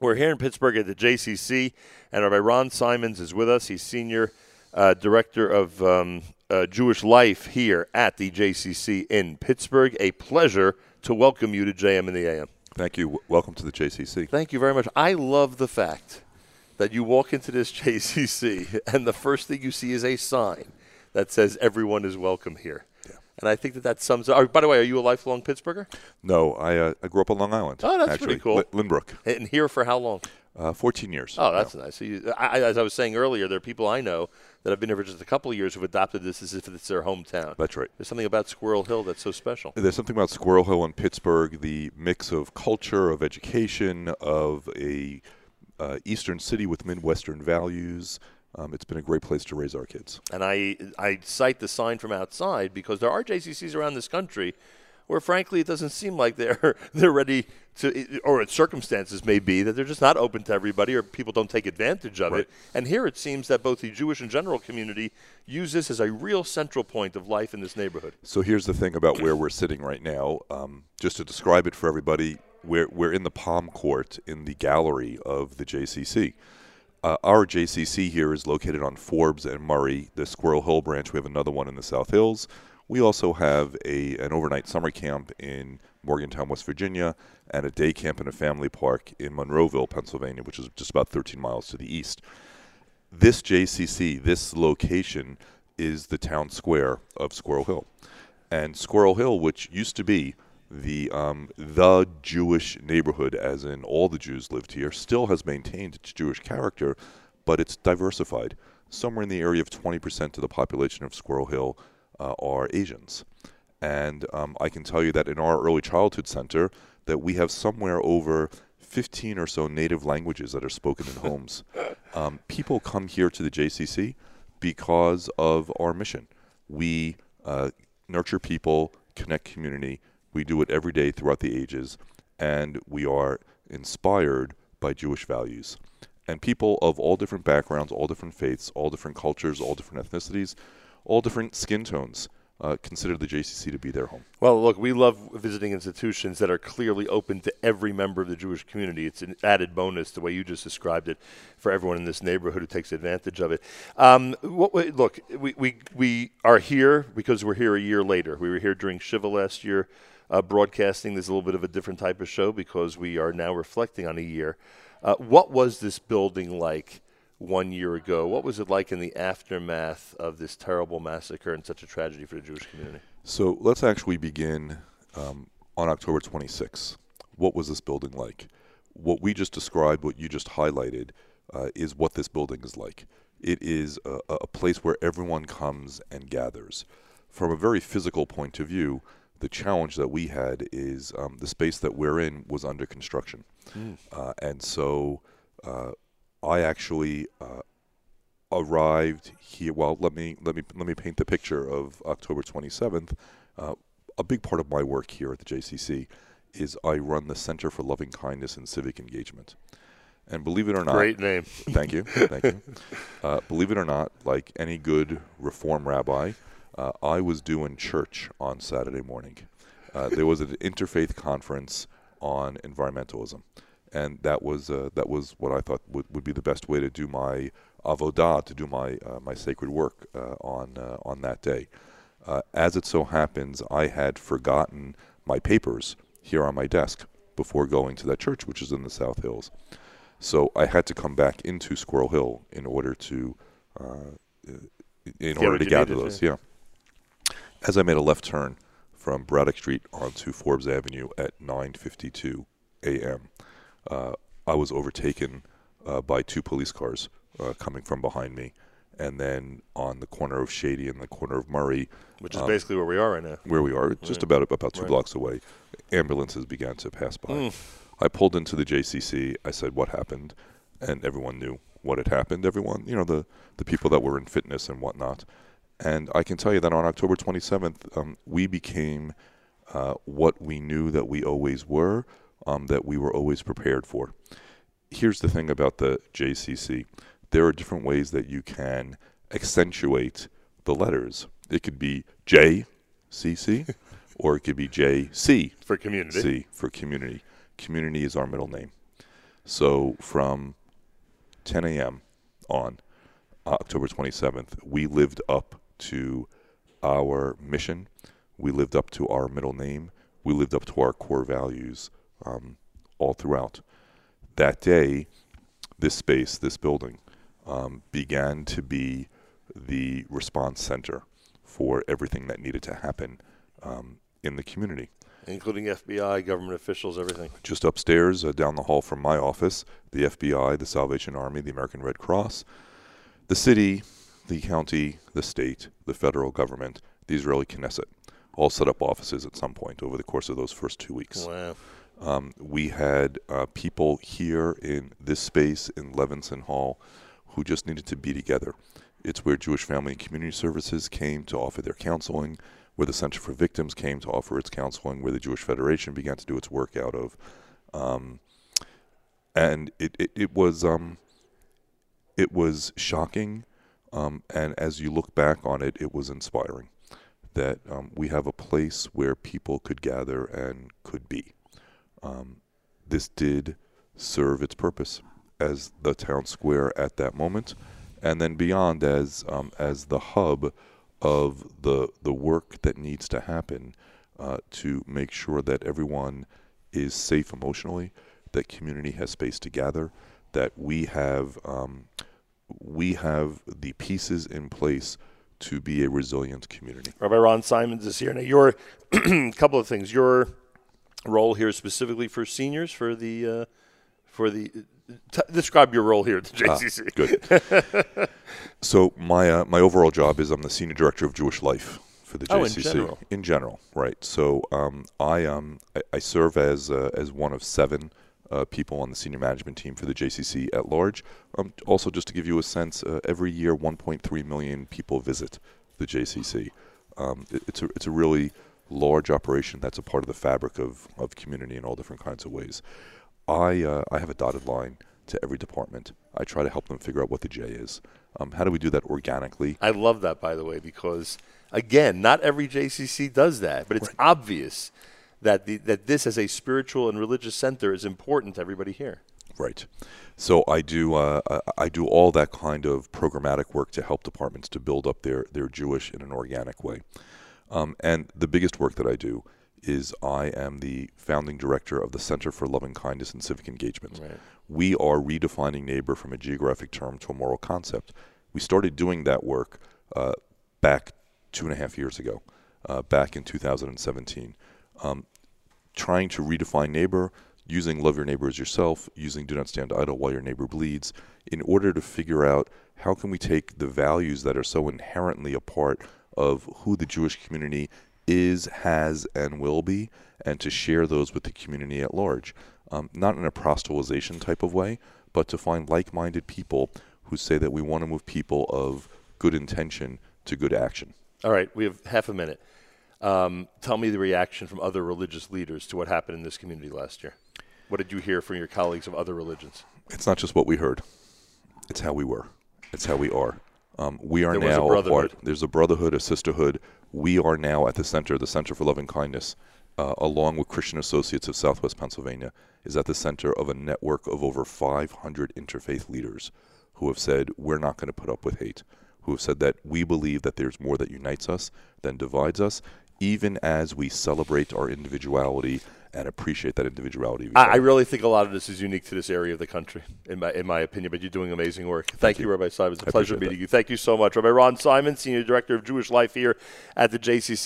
We're here in Pittsburgh at the JCC, and Rabbi Ron Symons is with us. He's senior uh, director of um, uh, Jewish life here at the JCC in Pittsburgh. A pleasure to welcome you to JM in the AM. Thank you. W- Welcome to the JCC. Thank you very much. I love the fact that you walk into this JCC and the first thing you see is a sign that says everyone is welcome here. And I think that that sums up. By the way, are you a lifelong Pittsburgher? No, I uh, I grew up on Long Island. Oh, that's actually, pretty cool. Lynbrook. And here for how long? Uh, 14 years. Oh, that's nice. So you, I- as I was saying earlier, there are people I know that have been here for just a couple of years who've adopted this as if it's their hometown. That's right. There's something about Squirrel Hill that's so special. There's something about Squirrel Hill and Pittsburgh, the mix of culture, of education, of a uh, eastern city with midwestern values. Um, it's been a great place to raise our kids. And I, I cite the sign from outside because there are JCCs around this country where, frankly, it doesn't seem like they're they're ready to, or circumstances may be that they're just not open to everybody, or people don't take advantage of Right. it. And here it seems that both the Jewish and general community use this as a real central point of life in this neighborhood. So here's the thing about where we're sitting right now. Um, just to describe it for everybody, we're, we're in the Palm Court in the gallery of the JCC. Uh, our JCC here is located on Forbes and Murray, the Squirrel Hill branch. We have another one in the South Hills. We also have a an overnight summer camp in Morgantown, West Virginia, and a day camp in a family park in Monroeville, Pennsylvania, which is just about 13 miles to the east. This JCC, this location, is the town square of Squirrel Hill, and Squirrel Hill, which used to be the um, the Jewish neighborhood, as in all the Jews lived here, still has maintained its Jewish character, but it's diversified. Somewhere in the area of 20% of the population of Squirrel Hill uh, are Asians, and um, I can tell you that in our early childhood center, that we have somewhere over 15 or so native languages that are spoken in homes. Um, people come here to the JCC because of our mission. We uh, nurture people, connect community. We do it every day throughout the ages, and we are inspired by Jewish values. And people of all different backgrounds, all different faiths, all different cultures, all different ethnicities, all different skin tones uh, consider the JCC to be their home. Well, look, we love visiting institutions that are clearly open to every member of the Jewish community. It's an added bonus, the way you just described it, for everyone in this neighborhood who takes advantage of it. Um, what, look, we, we, we are here because we're here a year later. We were here during Shiva last year, uh, broadcasting. There's a little bit of a different type of show because we are now reflecting on a year. Uh, what was this building like? One year ago, what was it like in the aftermath of this terrible massacre and such a tragedy for the Jewish community? So let's actually begin um, on October 26. What was this building like? What we just described, what you just highlighted, uh, is what this building is like. It is a, a place where everyone comes and gathers. From a very physical point of view, the challenge that we had is um, the space that we're in was under construction. Uh, and so uh, I actually uh, arrived here. Well, let me let me let me paint the picture of October 27th. Uh, a big part of my work here at the JCC is I run the Center for Loving Kindness and Civic Engagement. And believe it or not, Great name. Thank you, thank you. Uh, believe it or not, like any good Reform rabbi, uh, I was doing church on Saturday morning. Uh, there was an interfaith conference on environmentalism, and that was uh, that was what I thought would, would be the best way to do my avodah, to do my uh, my sacred work uh, on uh, on that day. Uh, as it so happens, I had forgotten my papers here on my desk before going to that church, which is in the South Hills. So I had to come back into Squirrel Hill in order to uh, in order to gather those. Yeah. As I made a left turn from Braddock Street onto Forbes Avenue at 9:52 a.m., uh, I was overtaken uh, by two police cars uh, coming from behind me, and then on the corner of Shady and the corner of Murray, which is Um, basically where we are right now. where we are, just Right. about about two Right. blocks away, ambulances began to pass by. Mm. I pulled into the JCC. I said, "What happened?" And everyone knew what had happened. Everyone, you know, the the people that were in fitness and whatnot. And I can tell you that on October 27th, um, we became uh, what we knew that we always were, um, that we were always prepared for. Here's the thing about the JCC: there are different ways that you can accentuate the letters. It could be JCC, or it could be JC For community. C for community. Community is our middle name. So from 10 a.m. on October 27th, we lived up to our mission. We lived up to our middle name. We lived up to our core values um, all throughout. That day, this space, this building, um, began to be the response center for everything that needed to happen um, in the community. Including FBI, government officials, everything. Just upstairs, uh, down the hall from my office, the FBI, the Salvation Army, the American Red Cross, the city, the county, the state, the federal government, the Israeli Knesset, all set up offices at some point over the course of those first two weeks. Wow. Um, we had uh, people here in this space in Levinson Hall who just needed to be together. It's where Jewish Family and Community Services came to offer their counseling, where the Center for Victims came to offer its counseling, where the Jewish Federation began to do its work out of. Um, and it, it, it was um, it was shocking, um, and as you look back on it, it was inspiring that um, we have a place where people could gather and could be. Um, this did serve its purpose as the town square at that moment, and then beyond as um, as the hub of the the work that needs to happen uh, to make sure that everyone is safe emotionally, that community has space to gather, that we have um, we have the pieces in place to be a resilient community. Rabbi Ron Symons is here. Now, your couple of things. Your role here specifically for seniors for the uh, for the t- describe your role here at the JCC. Ah, good. so my uh, my overall job is I'm the senior director of Jewish Life for the Oh, in general. In general, right? So um, I um I, I serve as uh, as one of seven. Uh, people on the senior management team for the JCC at large. Um, also, just to give you a sense, uh, every year 1.3 million people visit the JCC. Um, it, it's a it's a really large operation that's a part of the fabric of, of community in all different kinds of ways. I uh, I have a dotted line to every department. I try to help them figure out what the J is. Um, how do we do that organically? I love that, by the way, because again, not every JCC does that, but it's obvious that the, that this as a spiritual and religious center is important to everybody here. Right. So I do uh, I- do all that kind of programmatic work to help departments to build up their their Jewish in an organic way. Um, and the biggest work that I do is I am the founding director of the Center for Loving Kindness and Civic Engagement. Right. We are redefining neighbor from a geographic term to a moral concept. We started doing that work uh, back two and a half years ago, uh, back in 2017 um, trying to redefine neighbor, using love your neighbor as yourself, using do not stand idle while your neighbor bleeds, in order to figure out how can we take the values that are so inherently a part of who the Jewish community is, has, and will be, and to share those with the community at large. Um, not in a proselytization type of way, but to find like minded people who say that we want to move people of good intention to good action. All right, we have half a minute. Um, tell me the reaction from other religious leaders to what happened in this community last year. What did you hear from your colleagues of other religions? It's not just what we heard; it's how we were. It's how we are. Um, we are There a now part. There's a brotherhood, a sisterhood. We are now at the center, the Center for Loving Kindness, uh, along with Christian Associates of Southwest Pennsylvania, is at the center of a network of over 500 interfaith leaders who have said we're not going to put up with hate. Who have said that we believe that there's more that unites us than divides us, even as we celebrate our individuality and appreciate that individuality. I, I really think a lot of this is unique to this area of the country, in my in my opinion. But you're doing amazing work. Thank, you. you. Rabbi Simon. It's a I pleasure meeting you. Thank you so much, Rabbi Ron Simon, Senior Director of Jewish Life here at the JCC.